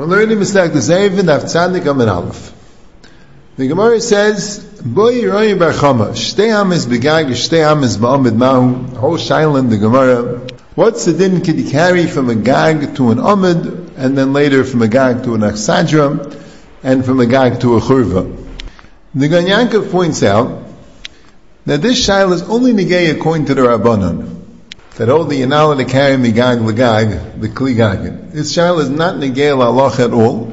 We're learning Mistak the Zayvin of Amin Aleph. The Gemara says, Boy Roy Bar Chama, Shtei Am is Begag, Shtei Am is Ma'amid Mahu, whole Shailan, the Gemara. What's the din can you carry from a gag to an Amid, and then later from a gag to an Aksadra, and from a gag to a Churva? The Ganyanka points out that this Shail is only negay according to the Rabbanon that hold the Yanala to carry Migag Lagag, the Kli Gagin. This Shail is not Negel Allah at all,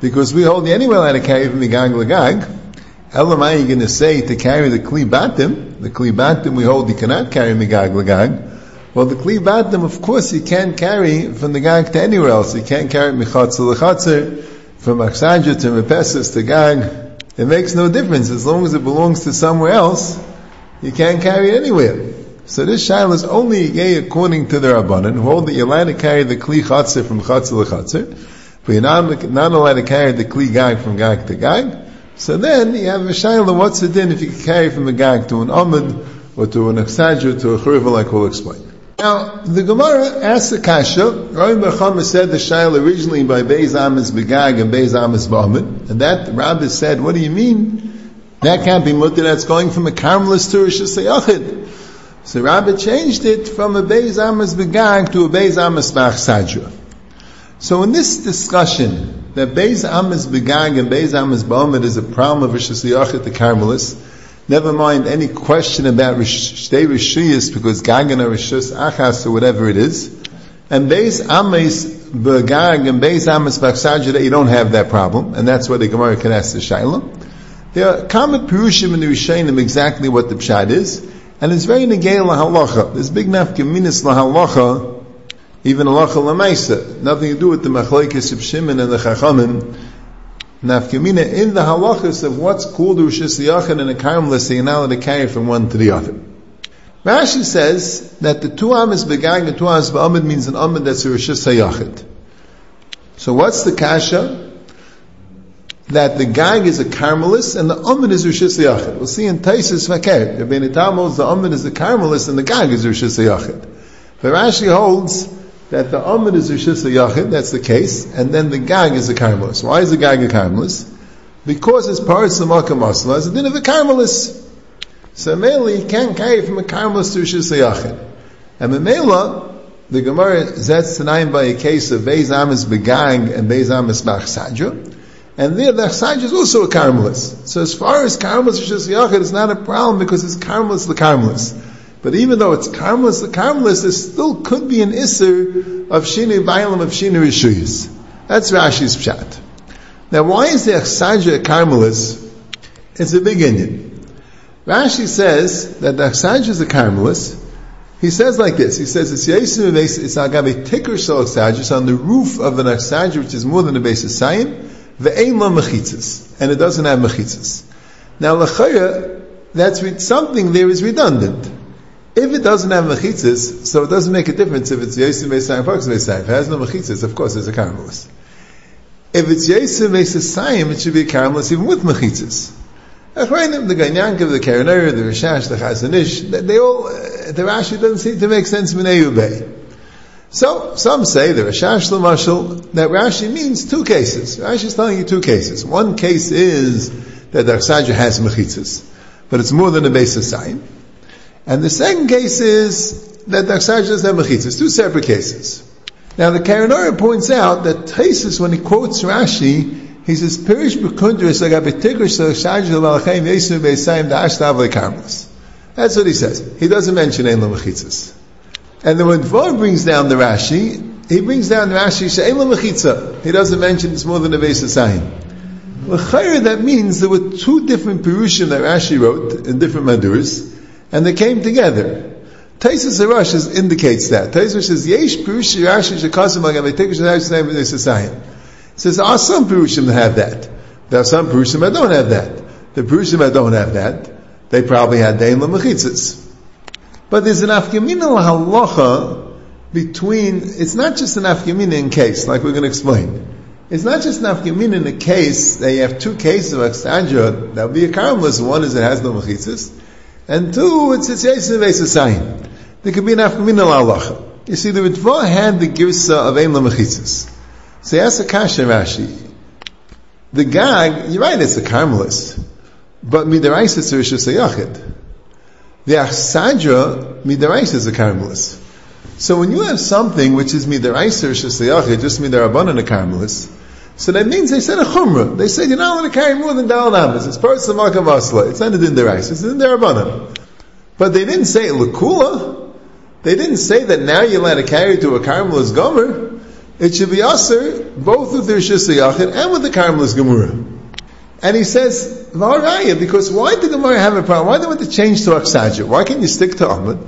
because we hold anywhere allowed to carry from Migag Lagag. Elam are you going to say to carry the Kli Batim? The Kli Batim we hold you cannot carry Migag Lagag. Well, the Kli Batim, of course, you can't carry from the Gag to anywhere else. You can't carry Michatzel Lechatzer, from Aksadja to Mepesis to Gag. It makes no difference. As long as it belongs to somewhere else, you can't carry it anywhere. So this shail is only gay according to the Rabbanan, who hold that you're allowed to carry the Kli Chatzir from Chatzir to Chatzir, but you're not, not allowed to carry the Kli Gag from Gag to Gag. So then you have a shail what's the din if you can carry from a Gag to an Amid, or to an Achsadju, to a Churva, like we'll explain. Now, the Gemara asks the Kasha, Rabbi Bechama said the shail originally by Beis Amis Begag and Beis Amis Ba'amid, and that Rabbi said, what do you mean? That can't be mutter, that's going from a Carmelist to a Shasayachid. So Rabbi changed it from a Beis Amos Begag to a Beis Amos Sadra. So in this discussion, that Beis Amos Begag and Beis Amos Ba'omid is a problem of Rosh Hashanah the Carmelists, never mind any question about Shtei Rishiyas, because Gagan or Rishus Achas or whatever it is, and Beis Amos Begag and Beis Amos Sadra, you don't have that problem, and that's why the Gemara can ask the Shaila. There are common Perushim in the Rishonim exactly what the Pshad is, and it's very negay lahalacha. There's big nafkaminis lahalacha, even halacha lamaisa. Nothing to do with the machlekes of Shimon and the chachamim. Nafkamina in the halachas of what's called Rishis Yachin and a you're not allowed to carry from one to the other. Rashi says that the two amas begag and two amas ba'amid means an amid that's a Yachid. So what's the kasha? That the Gag is a Carmelist and the Amid is Rishis Yachid. We'll see in Fakir. Rabbeinu Tam holds the Amid is the Carmelist and the Gag is Rishis Yachid. But Rashi holds that the Amid is Rishis Yachid, that's the case, and then the Gag is a Carmelist. Why is the Gag a Carmelist? Because it's parts of the Makam as a din of a Carmelist. So mainly you can't carry from a Carmelist to Rishis. And Memela, the Gemara zets tonight by a case of Beis Amis Begag and Beis Amis Bach and there, the Chsaj is also a Carmelist. So as far as Carmelist Rishis Yachid, it's not a problem because it's Carmelist the Carmelist. But even though it's Carmelist the Carmelist, there still could be an Isser of Shini Bailam of Shini Rishuyas. That's Rashi's Pshat. Now why is the Chsaj a Carmelist? It's a big Indian. Rashi says that the Chsaj is a Carmelist. He says like this. He says it's Yesim it's Agabe Tikr Shal It's on the roof of an Chsaj which is more than a base of Sayim Ve'ein lo mechitzas. And it doesn't have mechitzas. Now, lechaya, that's something there is redundant. If it doesn't have mechitzas, so it doesn't make a difference if it's Yesim Beisayim, Parks Beisayim. If it has no mechitzas, of course, it's a caramelist. If it's Yesim Beisayim, it should be a caramelist even with mechitzas. The Ganyanka, the Karanur, the Rashash, the Chazon Ish, they all, uh, the Rashi doesn't seem to make sense in Bay. So, some say, the Rashash Lamashal, that Rashi means two cases. Rashi is telling you two cases. One case is that the Aksaja has mechitzas, but it's more than a base of sign. And the second case is that the Aksaja doesn't have mechitzas. Two separate cases. Now the Karanora points out that Taisus, when he quotes Rashi, he says, Pirish da'ashtav le'karmelis. That's what he says. He doesn't mention ein mechitzas. And then when Dvar brings down the Rashi, he brings down the Rashi, She'ela Mechitza. He doesn't mention it's more than a of sign. L'chayr, that means there were two different Perushim that Rashi wrote in different Maduras, and they came together. Taisus Arash indicates that. Taisus says, Yesh Perushi Rashi Shekasim Agam V'tekish Rashi Name B'nei Sasayim. says, there are some Perushim that have that. There are some Perushim that don't have that. The Perushim that don't have that, they probably had Dein L'mechitzas. But there's an afkamina halacha between, it's not just an afkamina in case, like we're going to explain. It's not just an afkamina in a case that you have two cases of extanja, that would be a karmelis. One is it has no mechitzis, and two, it's it's yesin v'esasayin. There could be an afkamina halacha. You see, the Ritva had the girsa of ein mechitzis. So he asks a kasha Rashi. The gag, you're right, it's a karmelis, but midaraisa is a rishus. The achsadra midaraisa is a karmelis. So when you have something which is midaraisa rishus yachid, just midarabanan a karmelis, so that means they said a chumrah. They said you're not allowed to carry more than dal namas. It's part of the asla. It's not a din deraisa. It's a din derabanan. But they didn't say lakula. They didn't say that now you're allowed to carry to a karmelis gomer it should be aser both with the Rishis and with the Karmelis Gemara. And he says, Varaya, because why did the Gemara have a problem? Why do they want to change to Aksaja? Why can't you stick to Ahmed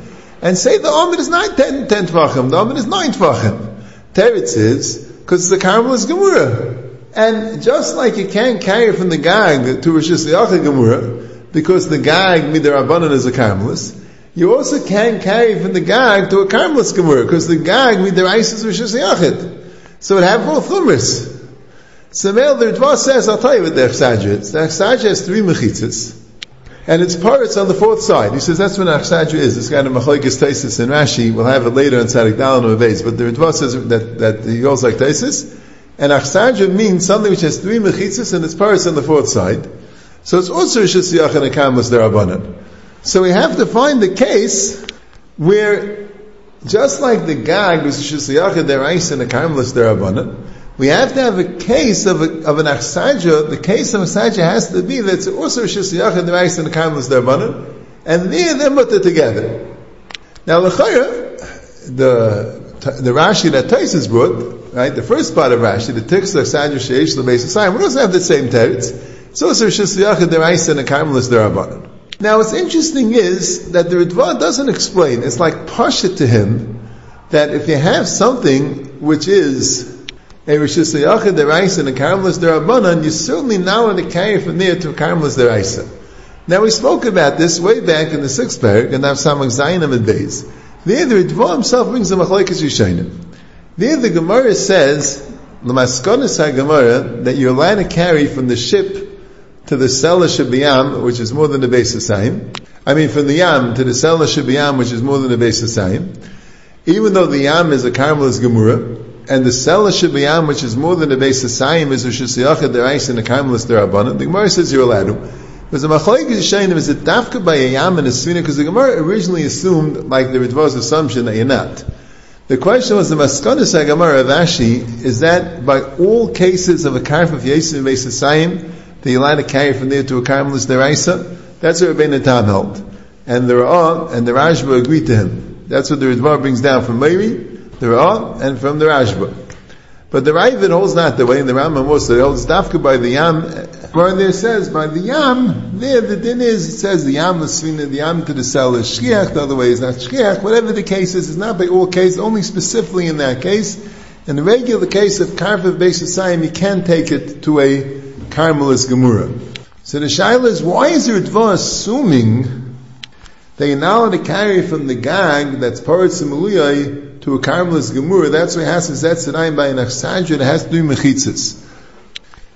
and say the Ahmed is not 10, 10 Tvachim, the Ahmed is 9 Tvachim? Teretz is, because the the Karmelis Gemara. And just like you can't carry from the Gag to Rishis Yachid Gemara, because the Gag, Midarabanan, is a Karmelis, you also can't carry from the Gag to a Karmelis Gemara, because the Gag, Midaraisa is Rishis Yachid. So it have both chumras. So the Ritva says, I'll tell you what the Achsadja is. The Achsadja has three mechitzas. And its parts on the fourth side. He says that's what Achsadja is. This kind of machlokes Taisis and Rashi. We'll have it later in Dalan of Beis. But the Ritva says that, that he goes like Taisis. And Achsadja means something which has three mechitzas and its parts on the fourth side. So it's also Rishis Yach and Akamas Derabanan. So we have to find the case where just like the gag was shusiyachid derais and a karmelis derabanan, we have to have a case of, a, of an achsaja. The case of achsaja has to be that it's also shusiyachid derais and a karmelis derabanan, and there they're put together. Now l'chayra, the the Rashi that Taisus brought, right, the first part of Rashi, the text of achsaja sheish lebeis asayim, we also have the same teretz. It's also shusiyachid derais and a karmelis derabanan. Now, what's interesting is that the Ritva doesn't explain. It's like pasha to him that if you have something which is a Rishis Yachid Deraisa and a Karmelis Derabanan, you certainly now want to carry from there to a Karmelis Deraisa. Now, we spoke about this way back in the sixth parak, and now Samach Zayinim and Beis. There, the Ritva himself brings a Machlekes Yishayim. There, the Gemara says, Lamaskonis HaGemara, that you're allowed to carry from the ship to the Sela Shabiyam, which is more than the base of Saim. I mean, from the Yam to the Sela Shabiyam, which is more than the base of Saim. Even though the Yam is a Karmelis Gemura, and the Sela Shabiyam, which is more than the base of Saim, is a Shusiyachad Derais and a Karmelis Derabanan, the Gemara says you're allowed to. Because the Machlaik is saying is it dafka by a Yam and a Svina, because the Gemara originally assumed, like the Ritva's assumption, that you're not. The question was the Maskanis Gemara of Ashi is that by all cases of a karf of Yesim and Beis Saim, that you're allowed to carry from there to a Karmelis Deraisa, that's what Rabbeinu Tam held. And the Ra'ah and the Rashba agreed to him. That's what the Ritva brings down from Meiri, the Ra'ah, and from the Rashba. But the Ravid holds not the way, and the Rambam also holds dafka by the Yam. Where there says by the Yam, there the din is it says the Yam is the Yam to the cell is shkiach. The other way is not shkiach. Whatever the case is, it's not by all cases, only specifically in that case. In the regular case of karfav beisasayim, you can take it to a Karmelis Gemura. So the shaila is, why is the Ritva assuming you're not allowed to carry from the gag that's Parat Simaluyai to a Karmelis Gemura? That's why it has to set Sinayim by an Achsadra, it has to do Mechitzis.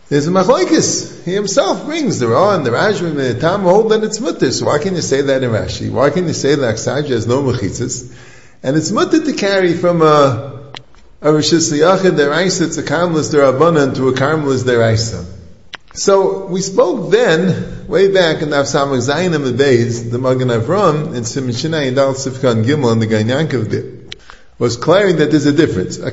There's a machlokes. He himself brings the Ra and the Rashba and the Tam hold that it's mutter. So why can you say that in Rashi? Why can you say that Aksadja has no mechitzas? And it's mutter to carry from a a Rishis Yachid Deraisa, it's a Karmelis Derabanan to a Karmelis Deraisa. So we spoke then, way back in the Avsamach Zayinim the days, the Magen Avram in Simon Shinai and Al Sifkan Gimel and the Ganyankov bit, was clearing that there's a difference. A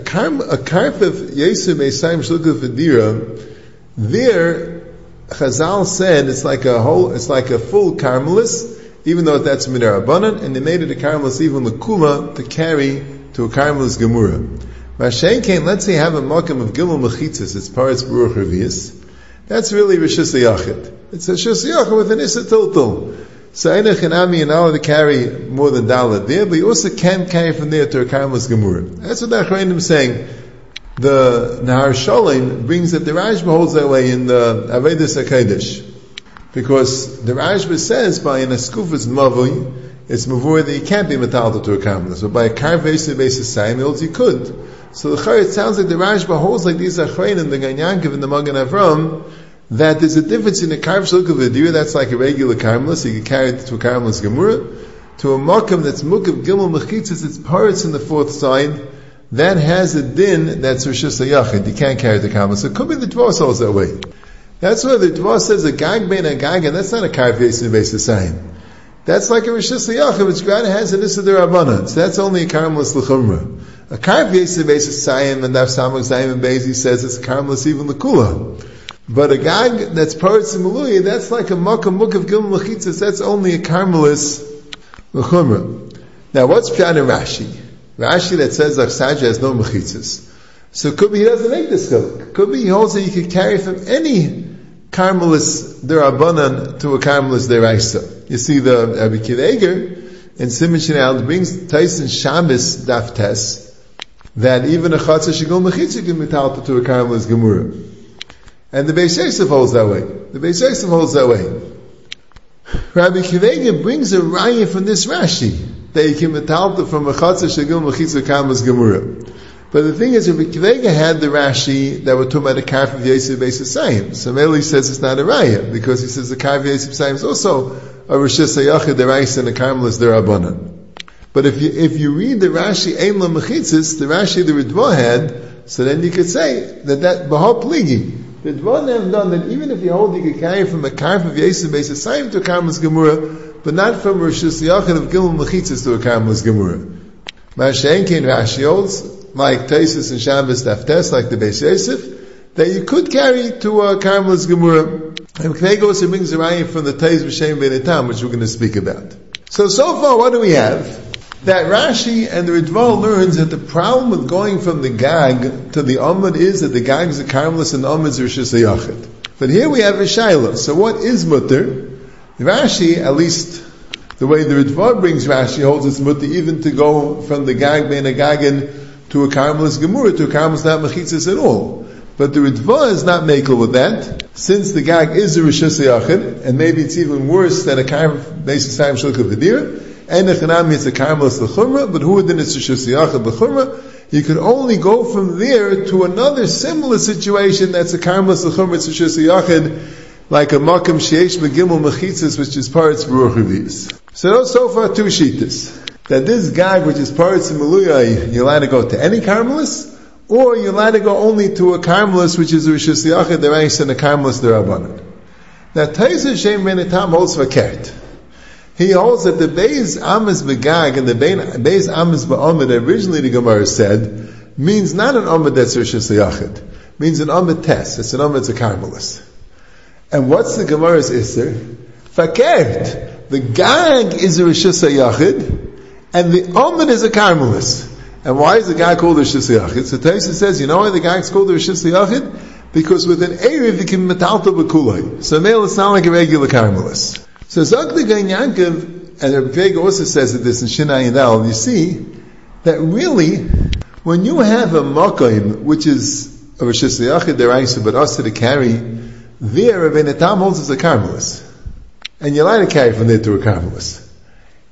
of Yesum Esaim Shlukav Adira, there, Chazal said it's like a whole, it's like a full karmelis, even though that's Midarabanan, and they made it a karmelis even Lakula to carry to a karmelis Gemura. Mashen let's say have a makam of Gimel Mechitzis, it's Paritz Baruch Revius, that's really Rishis Yachid. It's a Rishis Yachid with an Issa Tiltul. So Einach and Ami are not to carry more than Dalit there, but you also can carry from there to a Karmas Gemurah. That's what the Achreinim is saying. The Nahar Sholim brings that the Rashba holds that way in the Avedis HaKadosh. Because the Rashba says by an Askufas Mavui, it's Mavur that you can't be metalta to a Karmas. But by a Karvesa basis holds you could. So the it sounds like the Rashba holds like these and the Ganyankiv and the Magen Avram, that there's a difference in a of a deer, that's like a regular Karmelis, you can carry it to a Karmelis Gemurah, to a Makam that's Mukav Gimel Mechitzis, it's parts in the fourth side, that has a din that's Rishis Yachid. You can't carry the Karmelis. So it could be the Dvar holds that way. That's why the Dvar says a Gag Ben a Gag, and that's not a Karv basis sign. That's like a Rishis Yachid, which God has an Issa Derabana. So that's only a Karmelis L'chumra. A Karv basis sign, and Daf Samach Zayim and Bezi says it's a Karmelis even L'kula. But a Gag that's Paritz and that's like a Makam Muk of Gilm L'chitzis, that's only a Karmelis L'chumra. Now what's Pshat in Rashi? Rashi that says Achsaja has no mechitzas. So it could be he doesn't make this chiluk. Could be he holds that you could carry from any Carmelis derabanan to a Carmelis deraisa. You see the Rabbi Kiveger in Simon Shinal brings Tyson Shabbos daftes that even a chatzah shigol mechitza can be talta to a Carmelis gemura. And the Beis Yosef holds that way. The Beis Yosef holds that way. Rabbi Kiveger brings a raya from this Rashi that you can metalta from a chatzah shagil mechitza kamas gemura. But the thing is, Rabbi Kvega had the Rashi that we're talking about the Karf of Yosef Beis Sayim. So Meli says it's not a raya because he says the Karf of Yosef is also a Rishis Hayachid Derais and a Karmelis Derabanan. But if you if you read the Rashi Ein La Mechitzis, the Rashi the Ritva had, so then you could say that that Bahal Pligi. The Dvan have done that even if you hold you could carry from a Karf of Yosef Beis Sayim to a Karmelis Gemura, but not from Rosh Hashanah of Gimel Mechitzis to a Karmelis Gemura. Mashen Kein Rashi holds, like Taisus and Shabbos Daftes, like the Beis Yosef, that you could carry to uh, a Karmelis Gemura. And Knei also brings a raya from the Taiz B'Shem Benetam, which we're going to speak about. So, so far, what do we have? That Rashi and the Ritva learns that the problem with going from the Gag to the Amud is that the Gag is a Karmelis and Amud is Rishis. But here we have a Shaila. So what is Mutter? Rashi, at least the way the Ritva brings Rashi, holds it's mutter even to go from the Gag Ben Agagin to a Karmelis Gemura, to a Karmelis not Mechitzis at all. But the Ritva is not makel with that, since the Gag is a Yachid, and maybe it's even worse than a Karm basis time Shulka and a Chanami is a Karmelis L'chumra, but who then it's Rishus Yachid L'chumra, you could only go from there to another similar situation that's a Karmelis L'chumra, it's Rishus Yachid, like a makam sheish begimel mechitzas, which is parts beruch So so far two shitas. That this guy, which is parts of Maluyah, you're allowed to go to any Carmelis, or you're allowed to go only to a Carmelis, which is Rishis Yachid, the Reish, and a Carmelis, the Rabbanan. Now, Taisa Shem Benetam holds Vakert. He holds that the Beis Amis Begag and the Beis Amis Ba'amid, originally the Gemara said, means not an Amid that's Rishis Yachid, means an Amid test. It's an Amid, it's a. And what's the Gemara's Isser? Fakert. The Gag is a Rishis Yachid, and the Omen is a Carmelis. And why is the guy called Rishis Yachid? So Taisa says, you know why the guy's called a Rishis Yachid? Because with an Erev you can metalta b'kulay. So male it's not like a regular Carmelis. So Zak the Yankov, and Rabbi also says this in Shinai Yadal, you see that really, when you have a Makayim, which is a Rishis Yachid deraisa, but also to carry there, Rabbeinu Tam holds as a Carmelis. And you're allowed to carry from there to a Carmelis.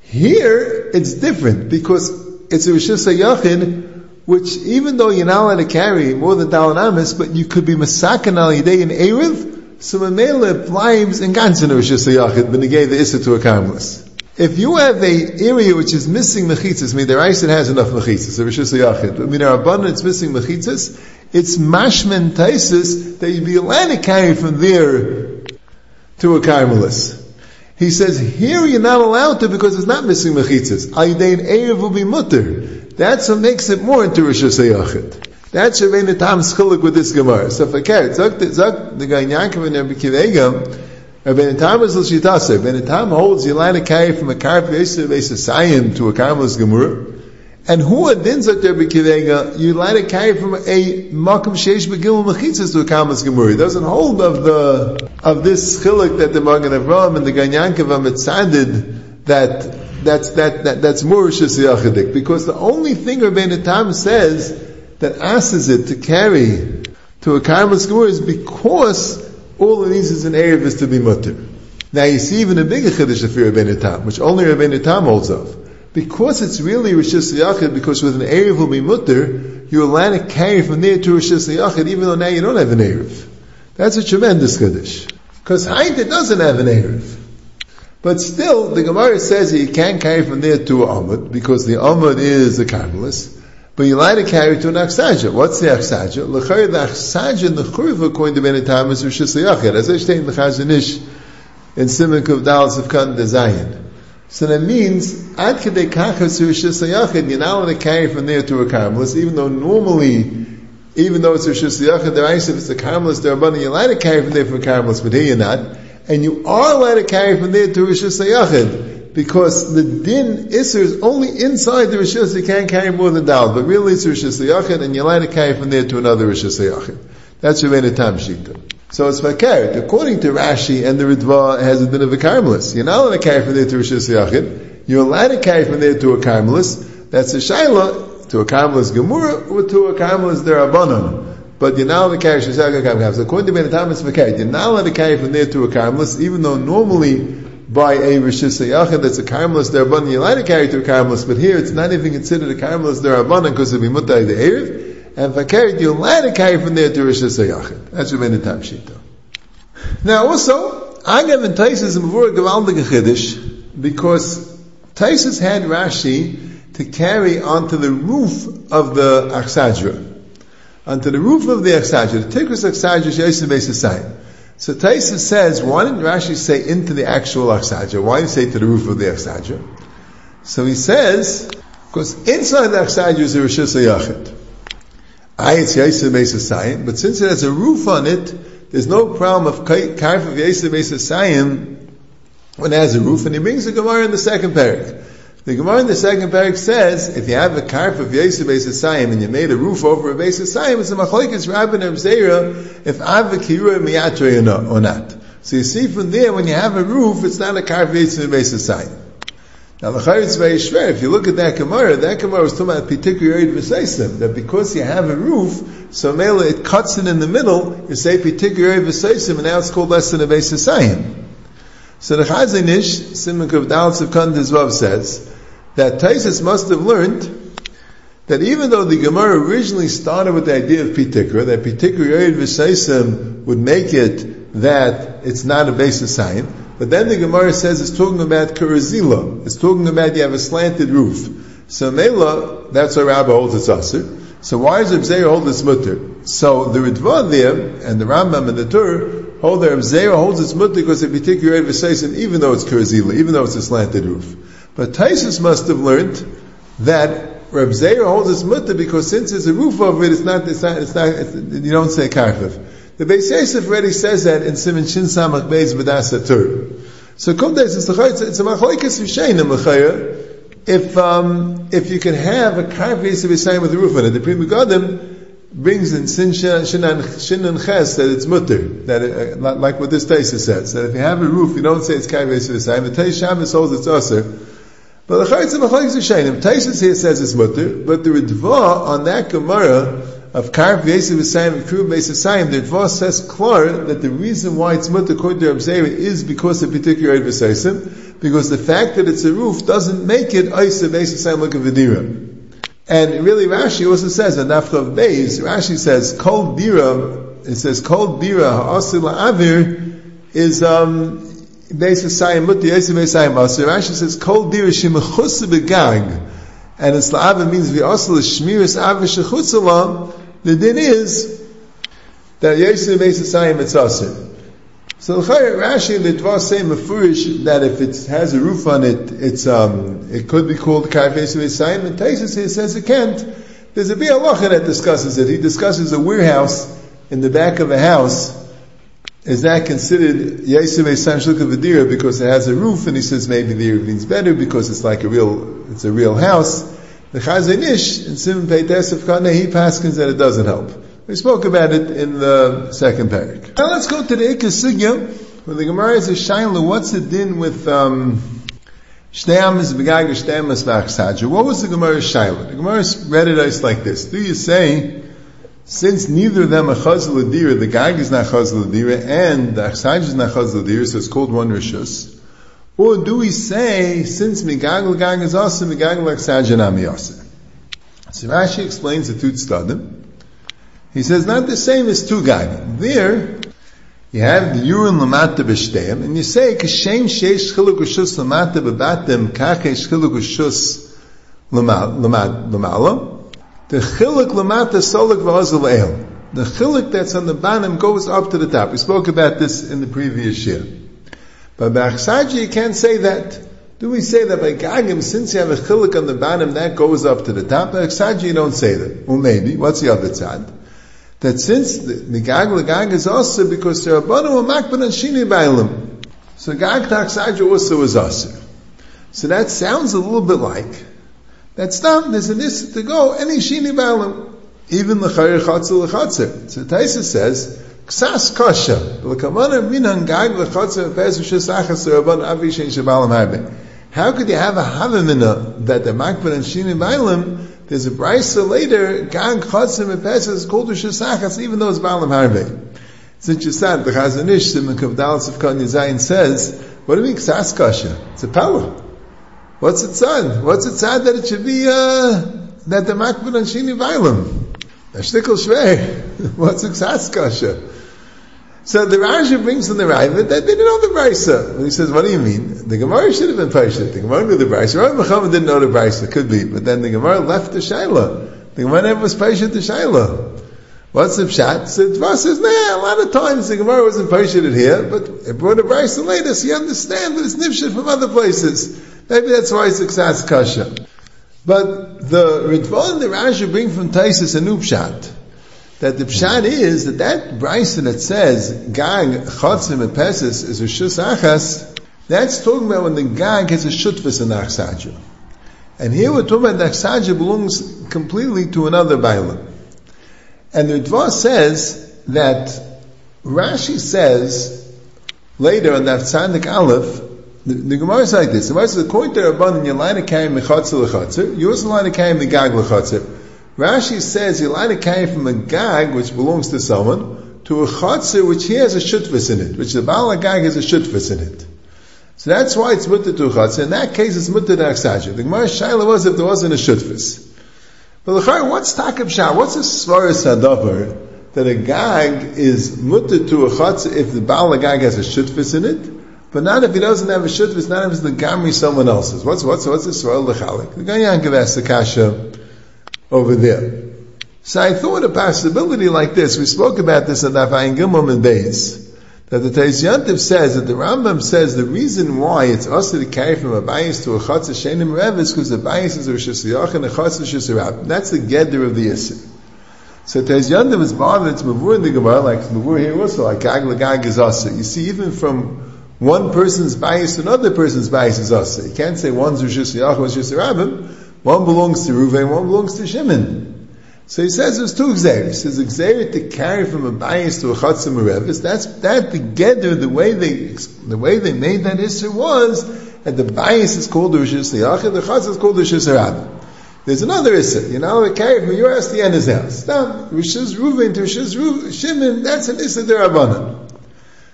Here, it's different because it's a Rishis Yachid, which even though you're not allowed to carry more than Dalan Amis, but you could be Masakan al Yidei in Erev, so Mamela flies and Gansin Rishis Yachid, gave the Issa to a Carmelis. If you have a area which is missing mechitzas, I mean, the rice has enough mechitzas, the Rishis. I mean, there are abundance missing mechitzas. It's mashman taisis that you'd be allowed to carry from there to a Carmelis. He says, here you're not allowed to because it's not missing mechitzas. Aydein Erev will be mutter. That's what makes it more into Rishis. That's Rabbeinu Tam's chilik with this Gemara. So for Kert, Zok the Yaakov and Rabbi Kivega, Rabbeinu Tam is l'shitase. Rabbeinu Tam holds to carry from a karf yosef sayim to a karmelis gemura. And who adins at Rabbi Kivega, you're a to carry from a makam sheish begimel mechitzas to a karmelis gemura. He doesn't hold of the, of this chilik that the Magen Avram and the Ganyankav mitzadid that that's that, that that's more yachidik because the only thing Rabbeinu Tam says that asks it to carry to a gemura is because all it needs is an Erev is to be mutter. Now you see even a bigger Chiddush of Rabbeinu Tam, which only Rabbeinu Tam holds of. Because it's really Rishis Yachid, because with an Erev will be mutter, you're allowed to carry from there to Rishis Yachid, even though now you don't have an Erev. That's a tremendous Chiddush. Because Haida doesn't have an Erev. But still, the Gemara says you can't carry from there to Amud, because the Amud is a Carmelis. But you light a carry to an achsaja. What's the achsaja? L'chayr the achsaja in the churva according to many times is Rishis Yachid. As I say in the Chazon Ish in Simon of Dalas of Kan Dezayin. So that means, ad kedei kachas Rishis Yachid, you're not allowed to carry from there to a karmelis, even though normally, even though it's Rishis Yachid, the if it's a karmelis, they're abundant, you're allowed to carry from there for a karmelis, but here you're not. And you are allowed to carry from there to Rishis Yachid because the din Isser is only inside the Rishis, you can't carry more than Dal, but really it's Rishis Yachid, and you're allowed to carry from there to another Rishis Yachid. That's Rabbeinu Tam Shita. So it's Makar. According to Rashi and the Ritva, it has a din of a Carmelis. You're not allowed to carry from there to Rishis Yachid. You're allowed to carry from there to a Carmelis. That's a Shaila, to a Carmelis Gemura, or to a Carmelis Derabanan. But you're not allowed to carry Shishaka Karmelis. So according to Tam, it's Makar. You're not allowed to carry from there to a Carmelis, even though normally by a Rishis Yachid that's a Karmelis Derabanan, you're allowed to carry to a Karmelis, but here it's not even considered a Karmelis Derabanan because of Imutai the Erev, and if I carried, you're allowed to carry from there to Rishis Yachid. That's Rabbeinu Tamshita. Now also, Agav and Taisus and Mavur Gavaldig Chiddush, because Taisus had Rashi to carry onto the roof of the Achsadra. Onto the roof of the Achsadra. The Tikris Achsadra is Yosef Beisasayim. So Taisa says, why didn't Rashi say into the actual Achsaja? Why did he say to the roof of the Achsaja? So he says, because inside the Achsaja is a. I, it's Yosef Beisasayim, but since it has a roof on it, there's no problem of Karf of Yosef Beisasayim when it has a roof, and he brings the Gemara in the second parak. The Gemara in the second parak says, if you have a carp of Yosef Beisasayim and you made a roof over a Beisasayim, it's a machlekes Rabban Zera if Av Kirua Miyatre or not. So you see from there, when you have a roof, it's not a carp of Yosef Beisasayim. Now, the is very shver. If you look at that Gemara, that Gemara was talking about particular v'seisim, that because you have a roof, so mele it cuts it in the middle, you say particular v'seisim, and now it's called less than a Beisasayim. So the Chazon Ish, Simon of Dallas of Kandizvav says, that Taisus must have learned that even though the Gemara originally started with the idea of Pitikra, that Pitikra V'Saisim would make it that it's not a basis sign, but then the Gemara says it's talking about Kurazila, it's talking about you have a slanted roof. So Mela, that's a Rabbi holds it's Asr. So why does Reb hold it's mutter? So the Ritva there, and the Rambam and the Tur, hold that Reb holds its mutter because it particularly V'Saisim, even though it's Kurazila, even though it's a slanted roof. But Taisus must have learned that Reb Zeir holds his mutter because since there's a roof over it, it's not, it's not, it's not it's, you don't say karfif. The Beis Yosef already says that in Simon Shin Samach Beis B'das Tur. So Kumdes is the it's a machlekes v'sheinim l'chayah. If um, if you can have a karfif Yisrael with a roof on it, the Pri Megadim brings in Sin Shin and Ches that it's mutter, that uh, like what this Taisa says, that if you have a roof, you don't say it's karfif Yisrael. The Taisa Shabbos holds it's usher. But the Chayitz of Achayitz Yishayim, Taisus here says it's mutter, but the Ridva on that Gemara of Karv Yesiv Yisayim and Kruv Yisayim, the Ridva says clear that the reason why it's mutter according to Rabzera is because of particular Yisayim, because the fact that it's a roof doesn't make it Yisiv Yisayim like a Vidira. And really Rashi also says, in Naftav Beis, Rashi says, Kol Bira, it says, Kol Bira Ha'asil Avir, is, um, Beis Yisayim Mutti Yosef Yisayim Asir. Rashi says Kol Dir Shemachus Begag, and it's La'ava means V'Asel Shmiris Ava Shechutzalam. The din is that Yosef Beis Yisayim it's Asir. So Rashi the Dvar say Mefurish that if it has a roof on it, it's um, it could be called Kaif Yosef Yisayim. And Taisus here says it can't. There's a Bialacha that discusses it. He discusses a warehouse in the back of a house is that considered Yaisim Esan Shulka Vidira because it has a roof, and he says maybe the means better because it's like a real, it's a real house. The Chazon Ish in Simon Peites of Kana, he paskins that it doesn't help. We spoke about it in the second parak. Now let's go to the Ikasugya, where the Gemara is a Shaila, what's the din with, um, Shteam is Begag, Shteam is What was the Gemara's Shaila? The Gemara read it like this. Do you say, since neither of them are chazal adira, the gag is not chazal adira, and the achsaj is not chazal adira, so it's called one rishus. Or do we say, since migag gag is also migag achsaj and amiyasa? So Rashi explains the two tzadim. He says not the same as two gag. There, you have the urine lamata b'shteim, and you say, kashem sheish chiluk ushus lamata b'batim, kach eish chiluk ushus lamala. The chiluk lamata solik v'ozil el. The chiluk that's on the bottom goes up to the top. We spoke about this in the previous year. But by you can't say that. Do we say that by Gagim, since you have a chiluk on the bottom, that goes up to the top? By you don't say that. Well, maybe. What's the other side? That since the, the Gag Lagag is also because there are Banu Makban and Shini Bailim. So Gag Achsaji also is also. So that sounds a little bit like that's not, there's an issa to go, any Shini Bailim even the chayir chatzir. So Taisa says, ksas kasha, l'kamana minan gag lechatzer pez v'shesachas rabban avi shein shabalam harbe. How could you have a havamina that the makban and shini bailim, there's a brisa later, gag chatzir pez is called v'shesachas, even though it's balam harbe. Since you said, the Chazon Ish, the Mekavdalis of Kan Yazayin says, what do you mean ksas kasha? It's a power. What's it said? What's it said that it should be, uh, that the makban and shini bailim? A shvei. What's success kasha? So the Rashi brings in the Ravid that they didn't know the Brisa. And he says, what do you mean? The Gemara should have been Paishat. The Gemara knew the Brisa. Rabbi Muhammad didn't know the Brisa. Could be. But then the Gemara left the Shaila. The Gemara never was Paishat the Shaila. What's the pshat? So Dvar says, nah, a lot of times the Gemara wasn't Paishat here, but it brought a Brisa later, so you understand that it's Nifshat from other places. Maybe that's why it's success kasha. But the Ritva and the Rashi bring from Taisus a new pshat. That the pshat is that that brisa that says gag chotzim and pesis is a shus achas. That's talking about when the gag has a shutvis in the achsadja. And here we're talking about the belongs completely to another bailam. And the Ritva says that Rashi says later on that Tzadik Aleph the, the Gemara is like this. The Gemara says, according to Rabban, you're allowed to carry mechatzer lechatzer. You're also allowed to carry megag. Rashi says you're from a gag, which belongs to someone, to a chatzer, which he has a shutvis in it, which the Baal gag has a shutvis in it. So that's why it's mutter to a chatzer. In that case, it's mutter to aksaja. The Gemara shaila was if there wasn't a shutvis. But the what's takab shah? What's a svaras hadavar that a gag is mutter to a chatzer if the Baal gag has a shutvis in it? But not if he doesn't have a shutvis, not if it's the gamri someone else's. What's what's what's the soil lechalik? The Gayankav asked the kasha over there. So I thought a possibility like this. We spoke about this in Dafayin Gimel and Beis. That the Taiz says that the Rambam says the reason why it's also to carry from a bias to a chatzah shenim rev is because the bias is a shesiyach and a chatzah shesirab. That's the gedder of the issue. So Taiz Yantiv is bothered. It's mavur in the Gemara, like mavur here also, like gag legag is also. You see, even from one person's bias another person's bias is us. You can't say one's Rishus Yachim, one's Rishus Rabbim. One belongs to Ruvain, one belongs to Shimon. So he says there's two exeris. He says exerit to carry from a bias to a chatzim revis. That's that together. The way they the way they made that issue was that the bias is called rishus liyachid, the chatzim is called rishus rabbim. There's another issa. You know, to carry from your house to Yenna's house. Now, rishus Ruvain to rishus Shimon. That's an issa derabanan.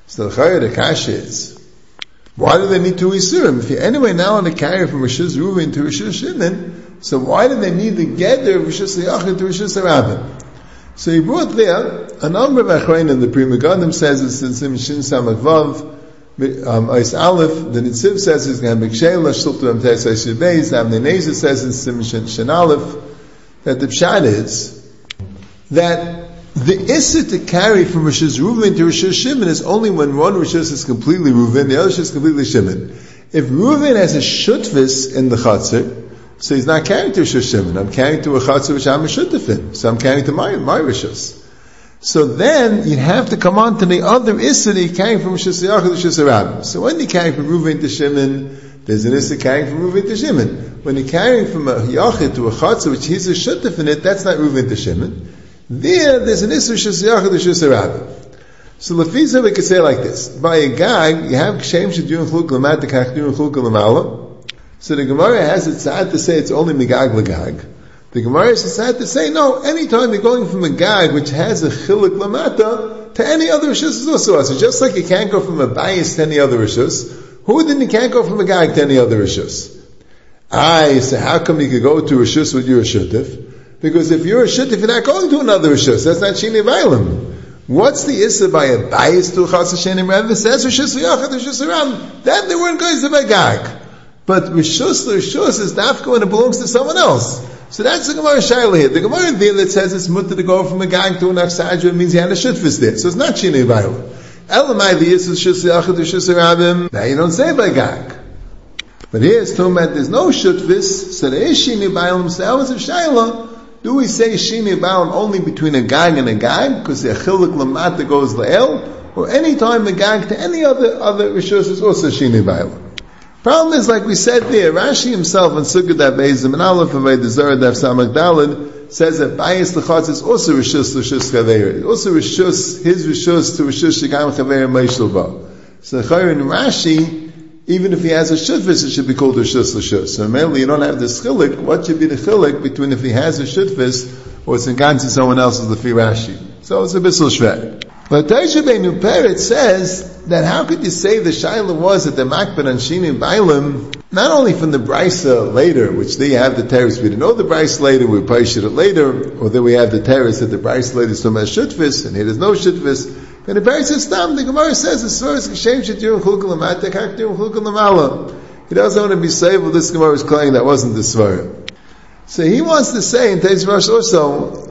So the chayir the kash is why do they need two Isurim? If you're anyway now on the carry from Rishis Reuven to Rishis Shimon, so why do they need the gather of Rishis Yachid to Rishis Rabbim? So he brought there a number of Achrein, the Pri Megadim says it's in Sim Shin Samak Vav, um, Ais Aleph, the Nitziv says it's going to be Shela, Shultu Am Tes Ais Beis, Avnei Nezer says in Sim Shin Aleph, that the Pshat is that the issa to carry from Rishis Reuven to Rishis Shimon is only when one Rishis is completely Reuven, the other is completely Shimon. If Reuven has a shutvis in the chatzir, so he's not carrying to Rishis Shimon. I'm carrying to a chatzir which I'm a shuttif in. So I'm carrying to my, my Rishis. So then you have to come on to the other issa that you carry from Rishis Yachid to Rishis Arab. So when you're carrying from Reuven to Shimon, there's an issa carrying from Reuven to Shimon. When you're carrying from a Yachid to a chatzir which he's a shuttif in it, that's not Reuven to Shimon. There, there's an Isra Shasiyachad Shasirabim. So Lefisa we could say like this. By a gag, you have Shem Shadiyun Chluk Lamat Kachdiyun Chluk Lamala. So the Gemara has it sad to say it's only Megag Lagag. The Gemara is sad to say, no, anytime you're going from a gag which has a chiluk lamata to any other rishus is also us. Just like you can't go from a bias to any other rishus, who then you can't go from a gag to any other rishus? I say, how come you could go to rishus with your shuttif? Because if you're a shit, if you're not going to another rishus, that's not shini vaylim. What's the issa by a bias to chas shenim rev? Says rishus yachad rishus aram. Then they weren't going to gag. But rishus rishus is nafka when it belongs to someone else. So that's the Gemara Shaila here. The Gemara there that says it's mutter to go from a gang to an Achsadra means he had a shutfis there. So it's not Shinei Bailam. Elamai the Yisus Shus Yachad Shus Rabim. Now you don't say by gang. But here it's talking about there's no shutfis, so there is Shinei Bailam. So that was a Shaila. Do we say Shinei Bailam only between a gang and a gang? Because the Achilik Lamata goes La'el? Or any time the gang to any other, other Rishus is also Shinei Bailam. Problem is, like we said there, Rashi himself on Sukkot Beizim and Aleph the Zara Daf Samak Dalid says that Bayis Lechatz is also Rishus Rishus Chaveir. Also Rishus, his Rishus to Rishus Shigam Chaveir Meishel Ba. So in Rashi, even if he has a shutfis, it should be called a shus l'shus. So mainly you don't have the chilik. What should be the chilik between if he has a shutfis or it's in to someone else's lefi Rashi? So it's a bissel shvek. But Taisha Beinu Peret says that how could you say the Shaila was that the Makban and Shini Bailim, not only from the Brisa later, which they have the terrace, we didn't know the Brisa later, we probably it later, or then we have the terrace that the Brisa later is about Shutfis, and here there's no Shutfis. And the says, Stam, the Gemara says, the Surah is Kashem Shetir Chulkul Amatek, Haktir Chulkul Amala. He doesn't want to be saved, well, this Gemara is claiming that wasn't the Surah. So he wants to say in Teis Rosh also,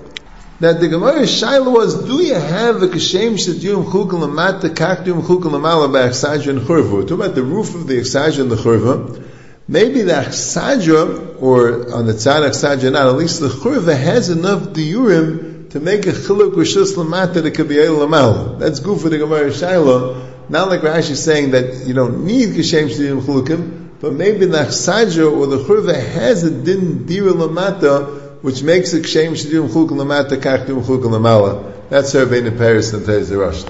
that the Gemara Shaila was, do you have a kashem shedyum chukul amata kakdium chukul amala by Achsadra and Churva? Talk about the roof of the Achsadra and the Churva. Maybe the Achsadra, or on the tzad Achsadra not, at least the Churva has enough diurim to make a chiluk rishus lamata that could be el lamal. That's good for the Gemara Shaila. Not like Rashi is saying that you don't need kashem shedyum chulukim, but maybe the Achsadra or the Churva has a din dira lamata which makes it kshem shidim chuk lamata kach dim chuk lamala. That's her bein in Paris and Tez Rosh